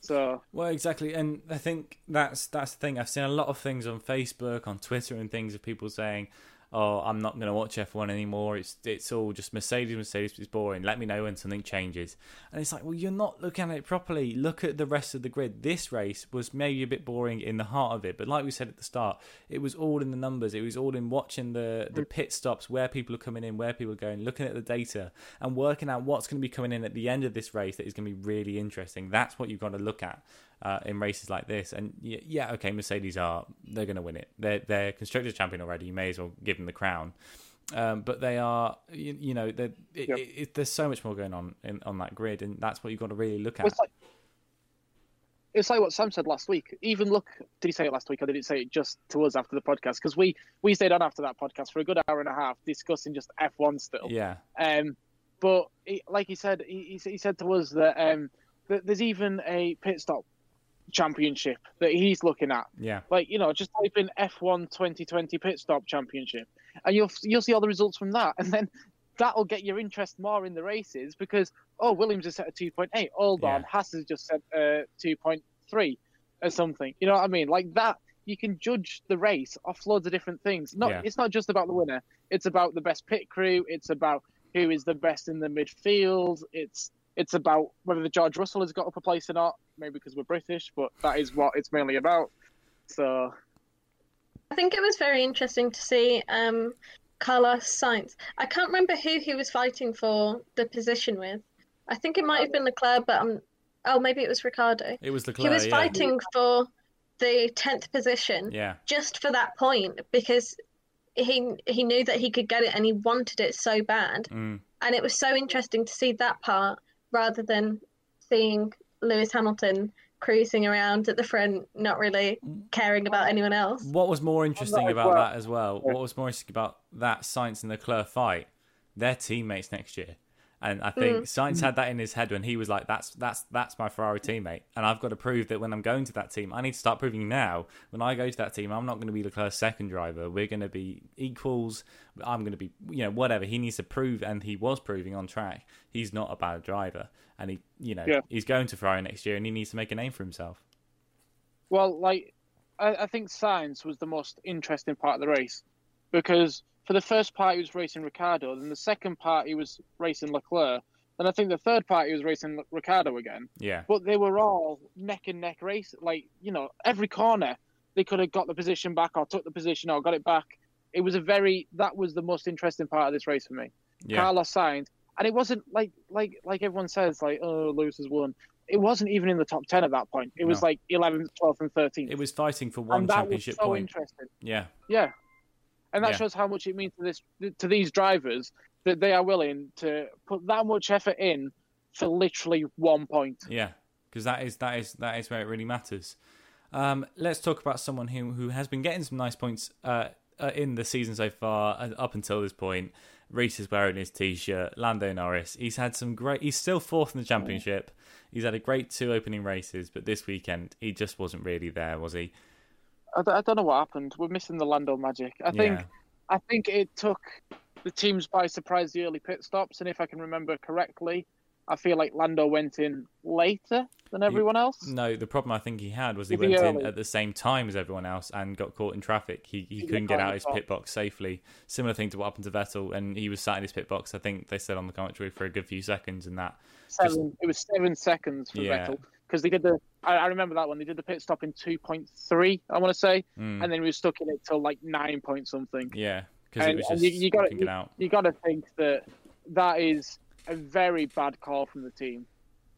So Well, exactly, and I think that's that's the thing. I've seen a lot of things on Facebook, on Twitter, and things of people saying, "Oh, I'm not going to watch F1 anymore. It's it's all just Mercedes, Mercedes. It's boring. Let me know when something changes." And it's like, well, you're not looking at it properly. Look at the rest of the grid. This race was maybe a bit boring in the heart of it, but like we said at the start, it was all in the numbers. It was all in watching the the mm. pit stops, where people are coming in, where people are going, looking at the data, and working out what's going to be coming in at the end of this race that is going to be really interesting. That's what you've got to look at uh, in races like this. And yeah, okay, Mercedes are they're going to win it. They're they're constructors champion already. You may as well give them the crown. Um, but they are, you, you know, it, Yep. it, it, there's so much more going on in, on that grid, and that's what you've got to really look at. it's like it's like what Sam said last week. Even look, did he say it last week? or did he say it just to us after the podcast? Because we we stayed on after that podcast for a good hour and a half discussing just F1 still. yeah, Um, but he, like he said, he, he he said to us that um, that there's even a pit stop championship that he's looking at. yeah, Like you know, just type in F1 2020 pit stop championship, and you'll you'll see all the results from that, and then that'll get your interest more in the races because oh, Williams has set a 2.8. Hold on, Yeah. Haas has just set a 2.3 or something. You know what I mean? Like that. You can judge the race off loads of different things. Not, Yeah. it's not just about the winner. It's about the best pit crew. It's about who is the best in the midfield. It's it's about whether the George Russell has got up a place or not. Maybe because we're British, but that is what it's mainly about. So I think it was very interesting to see um, Carlos Sainz. I can't remember who he was fighting for the position with. I think it might have been Leclerc, but um, oh, maybe it was Ricciardo. it was the He was yeah. fighting for the tenth position Yeah, just for that point because he he knew that he could get it and he wanted it so bad. mm, And it was so interesting to see that part rather than seeing Lewis Hamilton cruising around at the front, not really caring about anyone else. What was more interesting about well. that as well? What was more interesting about that Sainz and the Leclerc fight? They're teammates next year, and I think mm. Sainz mm. had that in his head when he was like, "That's that's that's my Ferrari teammate," and I've got to prove that when I'm going to that team, I need to start proving now. When I go to that team, I'm not going to be the Leclerc's second driver. We're going to be equals. I'm going to be, you know, whatever he needs to prove, and he was proving on track. He's not a bad driver, and he, you know, Yeah. he's going to Ferrari next year, and he needs to make a name for himself. Well, like, I, I think Sainz was the most interesting part of the race because for the first part he was racing Ricciardo, then the second part he was racing Leclerc, then I think the third part he was racing Ricciardo again. Yeah, But they were all neck and neck race. Like, you know, every corner they could have got the position back or took the position or got it back. It was a very that was the most interesting part of this race for me. yeah, Carlos Sainz, and it wasn't like like like everyone says like oh Lewis has won. It wasn't even in the top ten at that point. It was like 11th, 12th, and 13th. it was fighting for one and that was championship so point. interesting. Yeah. Yeah, and that Yeah. shows how much it means to this to these drivers that they are willing to put that much effort in for literally one point. Yeah, because that is that is that is where it really matters. Um, let's talk about someone who who has been getting some nice points uh, uh, in the season so far uh, up until this point. Reece is wearing his t-shirt. Lando Norris. He's had some great. He's still fourth in the championship. He's had a great two opening races, but this weekend he just wasn't really there, was he? I, don't- I don't know what happened. We're missing the Lando magic. I think Yeah. I think it took the teams by surprise the early pit stops, and if I can remember correctly, I feel like Lando went in later than everyone else. No, the problem I think he had was he he went in early? at the same time as everyone else and got caught in traffic. He he He couldn't get out his pit box safely. Similar thing to what happened to Vettel, and he was sat in his pit box. I think they said on the commentary for a good few seconds, and that Seven. It was seven seconds for Yeah. Vettel because they did the. I, I remember that one. They did the pit stop in two point three. I want to say, mm, and then we were stuck in it till like nine point something. yeah, because it was just you- you gotta- out. You got to think that that is a very bad call from the team.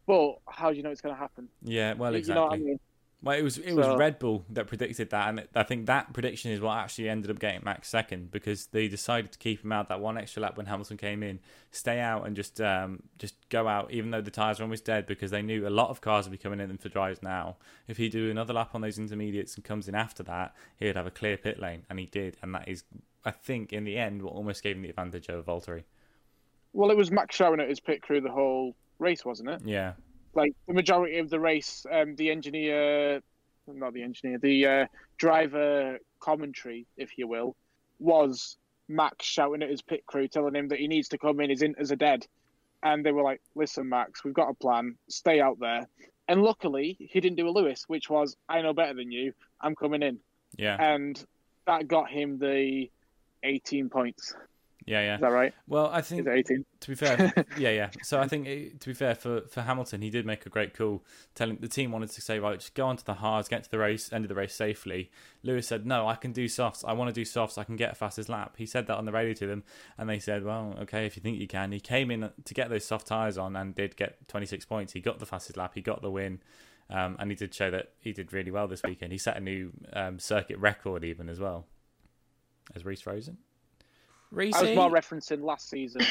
But how do you know it's going to happen? Yeah, well, exactly. You know what I exactly. mean? Well, it was it was Red Bull that predicted that, and I think that prediction is what actually ended up getting Max second because they decided to keep him out that one extra lap when Hamilton came in, stay out and just um, just go out, even though the tyres were almost dead because they knew a lot of cars would be coming in for drives now. If he do another lap on those intermediates and comes in after that, he would have a clear pit lane, and he did, and that is, I think, in the end, what almost gave him the advantage over Valtteri. Well, it was Max shouting at his pit crew the whole race, wasn't it? Yeah, Like the majority of the race, um, the engineer, not the engineer, the uh, driver commentary, if you will, was Max shouting at his pit crew, telling him that he needs to come in. His inters are dead, and they were like, "Listen, Max, we've got a plan. Stay out there." And luckily, he didn't do a Lewis, which was, "I know better than you. I'm coming in," yeah, and that got him the 18 points. Yeah, yeah. Is that right? Well, I think it 18? to be fair, yeah, yeah. So I think it, to be fair for, for Hamilton, he did make a great call. Telling the team wanted to say, right, just go on to the hards, get to the race, end of the race safely. Lewis said, no, I can do softs. I want to do softs. I can get a fastest lap. He said that on the radio to them, and they said, well, okay, if you think you can. He came in to get those soft tires on and did get 26 points. He got the fastest lap. He got the win. Um, and he did show that he did really well this weekend. He set a new um, circuit record even as well. As Reece Rosen. Reece. I was more referencing last season.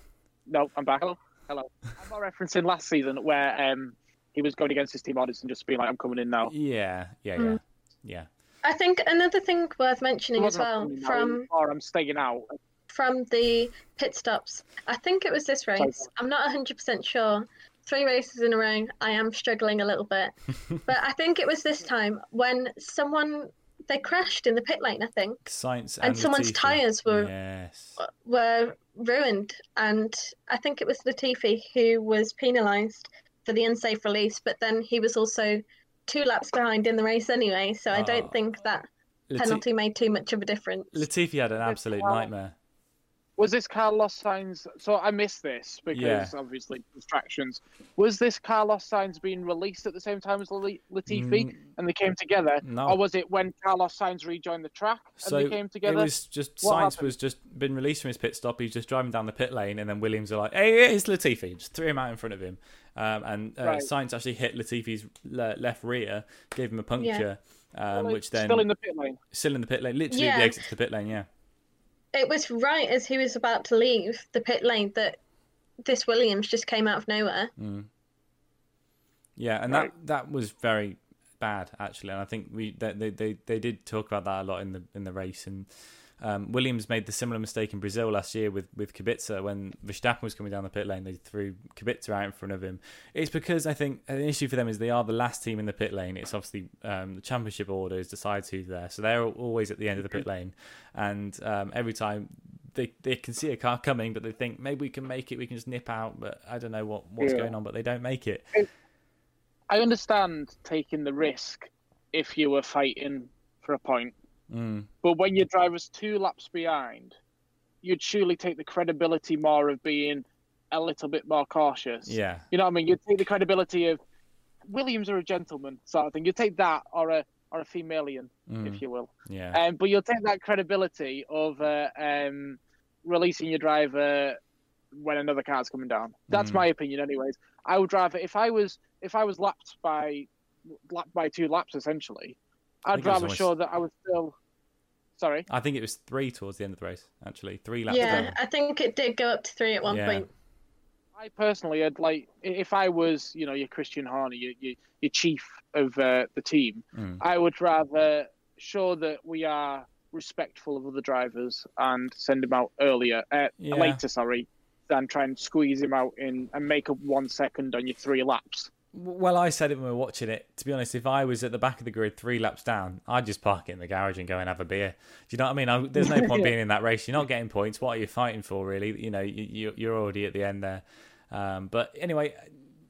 no, I'm back. Hello. Hello. I'm more referencing last season where um, he was going against his team orders and just being like, I'm coming in now. Yeah, yeah, yeah, Mm. yeah. I think another thing worth mentioning as well from Or I'm staying out. from the pit stops. I think it was this race. I'm not 100% sure. Three races in a row. I am struggling a little bit. but I think it was this time when someone they crashed in the pit lane, I think, Sainz and, and, someone's tyres were yes. were ruined and I think it was Latifi who was penalised for the unsafe release, but then he was also two laps behind in the race anyway, so I Oh. don't ah. think that Lati- penalty made too much of a difference. Latifi had an absolute nightmare. Was this Carlos Sainz? So I missed this because Yeah. obviously distractions. Was this Carlos Sainz being released at the same time as Latifi Mm, and they came together? no. Or was it when Carlos Sainz rejoined the track and So they came together? it was just What Sainz happened? was just been released from his pit stop. He's just driving down the pit lane, and then Williams are like, "Hey, it's Latifi!" Just threw him out in front of him, um, and uh, Right. Sainz actually hit Latifi's le- left rear, gave him a puncture, um, Well, which then Still in the pit lane. still in the pit lane, literally Yeah. the exit to the pit lane. Yeah, It was right as he was about to leave the pit lane that this Williams just came out of nowhere. Mm. Yeah, and Right. that that was very bad actually, and I think we they they they, they did talk about that a lot in the in the race. And um, Williams made the similar mistake in Brazil last year with with Kubica when Verstappen was coming down the pit lane. They threw Kubica out in front of him. It's because I think an issue for them is they are the last team in the pit lane. It's obviously um, the championship orders decides who's there, so they're always at the end of the pit lane, and um, every time. They, they can see a car coming, but they think maybe we can make it. We can just nip out, but I don't know what, what's Yeah. going on. But they don't make it. I understand taking the risk if you were fighting for a point, Mm. but when your driver's two laps behind, you'd surely take the credibility more of being a little bit more cautious. Yeah, You know what I mean? You'd take the credibility of Williams are a gentleman sort of thing. You'd take that or a or a femalian, Mm. if you will. yeah, Um, but you'll take that credibility of uh, um, releasing your driver when another car's coming down. That's Mm. my opinion, anyways. I would rather if I was if I was lapped by lapped by two laps essentially, I'd rather show that I was still. Sorry. I think it was three towards the end of the race. Actually, three laps. Yeah, down. I think it did go up to three at one Yeah. point. I personally, I'd like if I was, you know, your Christian Horner, your your, your chief of uh, the team, Mm. I would rather show that we are respectful of other drivers and send him out earlier, uh, Yeah. later, sorry, than try and squeeze him out in and make up one second on your three laps. Well, I said it when we were watching it. To be honest, if I was at the back of the grid three laps down, I'd just park it in the garage and go and have a beer. Do you know what I mean? I, there's no point being in that race. You're not getting points. What are you fighting for, really? You know, you, you, you're already at the end there. Um, but anyway,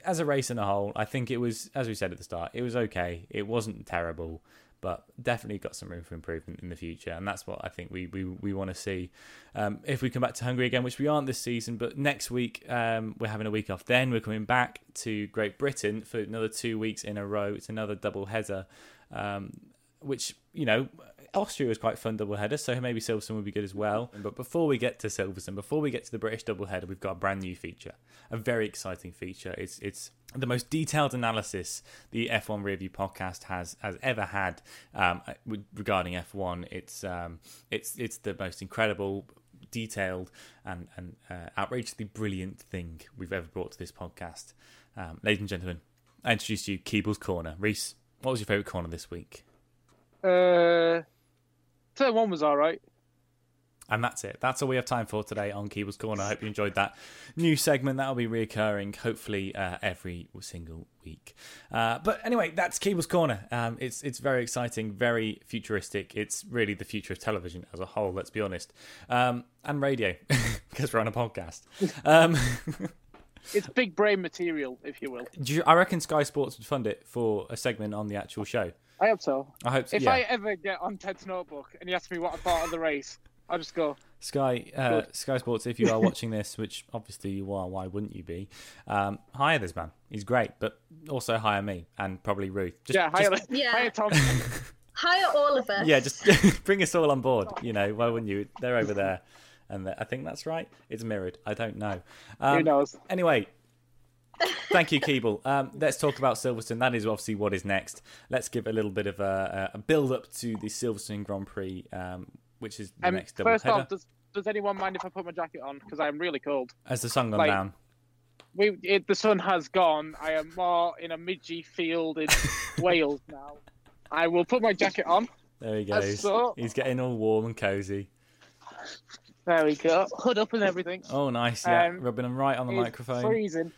as a race in a whole, I think it was, as we said at the start, it was okay. It wasn't terrible, but definitely got some room for improvement in the future. And that's what I think we, we, we want to see. Um, if we come back to Hungary again, which we aren't this season, but next week um, we're having a week off. Then we're coming back to Great Britain for another two weeks in a row. It's another double header. Um, which you know Austria was quite fun double header, so maybe Silverstone would be good as well. But before we get to Silverstone, before we get to the British double header, we've got a brand new feature, a very exciting feature. It's it's the most detailed analysis the F1 Rearview podcast has has ever had um, regarding F1. It's um, it's it's the most incredible, detailed, and and uh, outrageously brilliant thing we've ever brought to this podcast. Um, ladies and gentlemen, I introduce you Keeble's Corner. Reece, what was your favourite corner this week? Uh, Turn one was all right. And that's it. That's all we have time for today on Keeble's Corner. I hope you enjoyed that new segment. That'll be reoccurring, hopefully, uh, every single week. Uh, but anyway, that's Keeble's Corner. Um, it's it's very exciting, very futuristic. It's really the future of television as a whole. Let's be honest, um, and radio because we're on a podcast. Um, it's big brain material, if you will. You, I reckon Sky Sports would fund it for a segment on the actual show. I hope so. I hope so. If yeah. I ever get on Ted's notebook and he asks me what I thought of the race, I'll just go. Sky uh, Sky Sports, if you are watching this, which obviously you are, why wouldn't you be? Um, hire this man. He's great, but also hire me and probably Ruth. Just, yeah, hire, just... yeah. hire Tom. hire all of us. Yeah, just bring us all on board. You know, why wouldn't you? They're over there, and I think that's right. It's mirrored. I don't know. Um, Who knows? Anyway, Thank you, Keeble. Um, let's talk about Silverstone. That is obviously what is next. Let's give a little bit of a, a build up to the Silverstone Grand Prix, um, which is the um, next double first header. off, does, does anyone mind if I put my jacket on? Because I'm really cold. Has the sun gone like, down? We it, the sun has gone. I am more in a midgy field in Wales now. I will put my jacket on. There he goes. So. He's getting all warm and cozy. There we go. Hood up and everything. Oh, nice. Yeah, um, rubbing him right on the microphone. Freezing.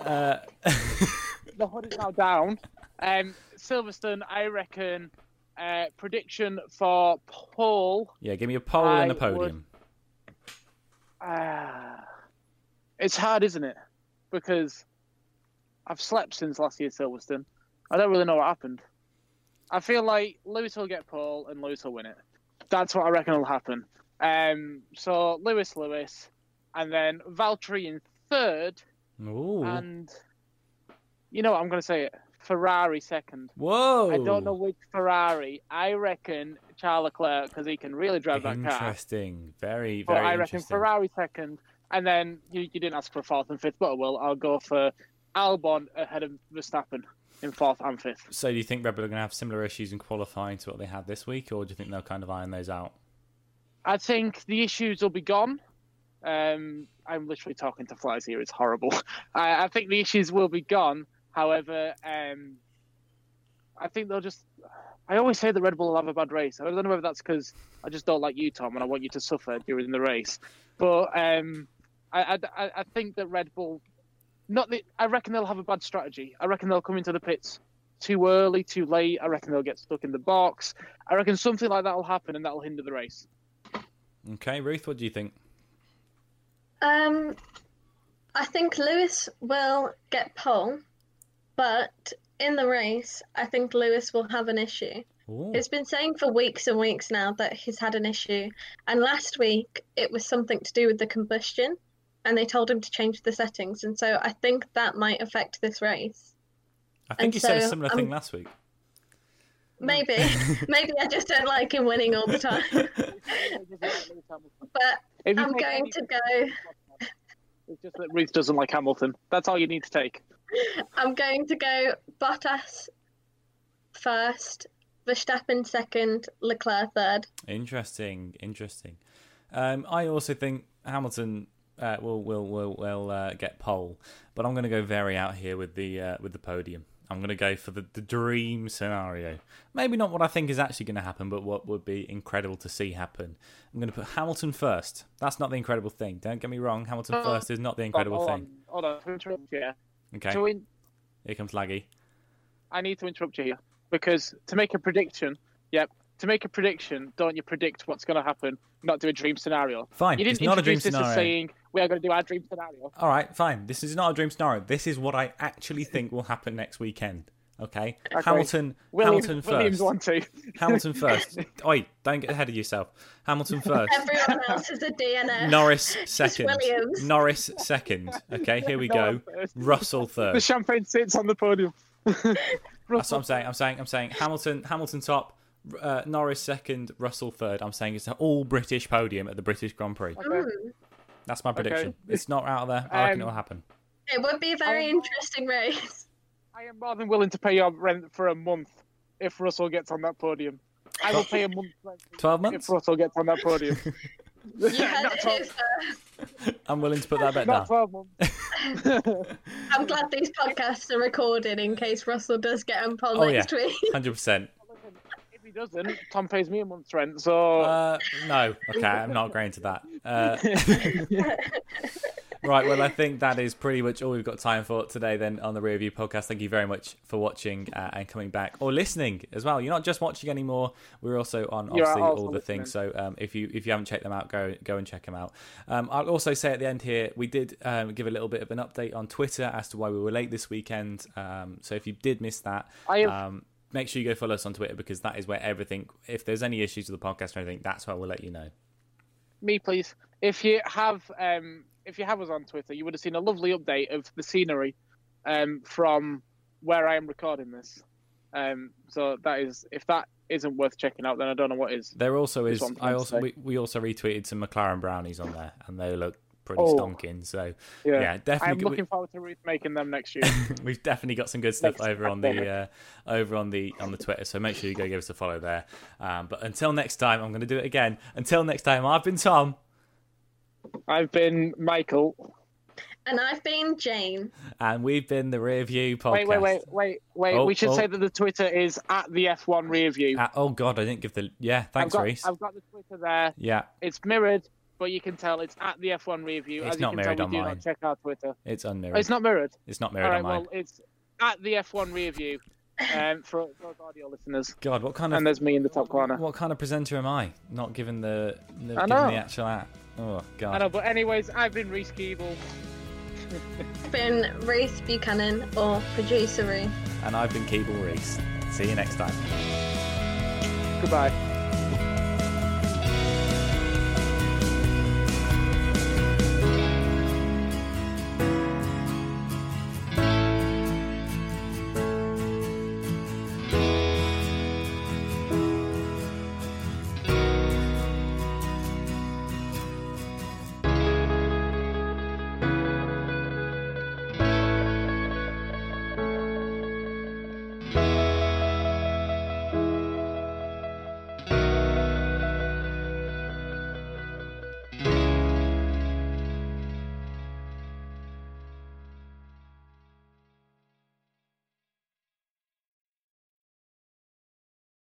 Uh, the hood is now down. Um, Silverstone, I reckon. Uh, prediction for pole. Yeah, give me a pole I and a podium. Would... Uh, it's hard, isn't it? Because I've slept since last year, Silverstone. I don't really know what happened. I feel like Lewis will get pole and Lewis will win it. That's what I reckon will happen. Um, so Lewis, Lewis, and then Valtteri in third, Ooh. And you know what? I'm going to say it. Ferrari second. Whoa! I don't know which Ferrari. I reckon Charles Leclerc because he can really drive that car. Interesting. Very, very. But I reckon Ferrari second, and then you, you didn't ask for fourth and fifth, but I will. I'll go for Albon ahead of Verstappen in fourth and fifth. So, do you think Red Bull are going to have similar issues in qualifying to what they had this week, or do you think they'll kind of iron those out? I think the issues will be gone. Um, I'm literally talking to flies here. It's horrible. I, I think the issues will be gone. However, um, I think they'll just. I always say the Red Bull will have a bad race. I don't know whether that's because I just don't like you, Tom, and I want you to suffer during the race. But um, I, I, I think that Red Bull, not the, I reckon they'll have a bad strategy. I reckon they'll come into the pits too early, too late. I reckon they'll get stuck in the box. I reckon something like that will happen, and that will hinder the race. Okay, Ruth, what do you think? Um, I think Lewis will get pole, but in the race, I think Lewis will have an issue. Ooh. He's been saying for weeks and weeks now that he's had an issue, and last week it was something to do with the combustion, and they told him to change the settings, and so I think that might affect this race. I think and you so, said a similar thing last week. Maybe, maybe I just don't like him winning all the time. but I'm going to go. It's just that Ruth doesn't like Hamilton. That's all you need to take. I'm going to go Bottas first, Verstappen second, Leclerc third. Interesting, interesting. Um, I also think Hamilton uh, will will will will uh, get pole, but I'm going to go very out here with the uh, with the podium. I'm going to go for the, the dream scenario. Maybe not what I think is actually going to happen, but what would be incredible to see happen. I'm going to put Hamilton first. That's not the incredible thing. Don't get me wrong. Hamilton oh, first is not the incredible hold thing. On, hold on, to interrupt you. Okay. So in... Here comes Laggy. I need to interrupt you here because to make a prediction, yep, to make a prediction, don't you predict what's going to happen? Not do a dream scenario. Fine. You didn't it's not a dream this scenario. As saying we are going to do our dream scenario. All right, fine. This is not a dream scenario. This is what I actually think will happen next weekend. Okay, okay. Hamilton. Williams, Hamilton first. Williams one two. Hamilton first. Oi, don't get ahead of yourself. Hamilton first. Everyone else is a DNF. Norris second. Norris second. Okay, here we go. Russell third. The champagne sits on the podium. That's what I'm saying. I'm saying. I'm saying Hamilton. Hamilton top. Uh, Norris second, Russell third. I'm saying it's an all British podium at the British Grand Prix. Okay. That's my prediction. Okay. It's not out of there. I reckon Um, it'll happen. It would be a very I'm- interesting race. I am more than willing to pay your rent for a month if Russell gets on that podium. I will pay a month. Twelve months. if months? Russell gets on that podium. You had not, it 12. I'm willing to put that bet not down. I'm glad these podcasts are recorded in case Russell does get on pole Oh, next week. 100%. if he doesn't, Tom pays me a month's rent. So Uh, no, okay, I'm not agreeing to that. Uh, right, well, I think that is pretty much all we've got time for today. Then on the Rearview podcast, thank you very much for watching uh, and coming back or listening as well. You're not just watching anymore; we're also on obviously also all the listening. things. So um, if you if you haven't checked them out, go go and check them out. Um, I'll also say at the end here, we did um, give a little bit of an update on Twitter as to why we were late this weekend. Um, so if you did miss that, I have- um, make sure you go follow us on Twitter because that is where everything. If there's any issues with the podcast or anything, that's where we'll let you know. me, please. If you have, um, if you have us on Twitter, you would have seen a lovely update of the scenery um, from where I am recording this. Um, so that is, if that isn't worth checking out, then I don't know what is. There also Is I also we, we also retweeted some McLaren brownies on there, and they look pretty Oh. stonking. So Yeah, yeah, I'm definitely. looking forward to Ruth making them next year. we, have definitely got some good stuff Next over on the uh, over on the on the Twitter. So make sure you go give us a follow there. Um, but until next time, I'm going to do it again. Until next time, I've been Tom, I've been Michael. And I've been Jane. and we've been the Rearview podcast. Wait, wait, wait, wait, wait. Oh, we should oh. say that the Twitter is at the F1 Rearview. Uh, oh God, I didn't give the. Yeah, thanks, I've got, Reece. I've got the Twitter there. Yeah, It's mirrored, but you can tell it's at the F1 review. It's As not you can tell, mirrored we on do mine. not check our Twitter. it's Oh, unmirrored. it's not mirrored. It's not mirrored right, on mine. well, it's at the F1 review View um, for those audio listeners. God, what kind of And there's me in the top corner. what kind of presenter am I? Not given the, the given the actual app. Oh God. I know, but anyways, I've been Reece Keeble. I've been Reece Buchanan or producer Ruth. And I've been Keeble Reece. See you next time. Goodbye.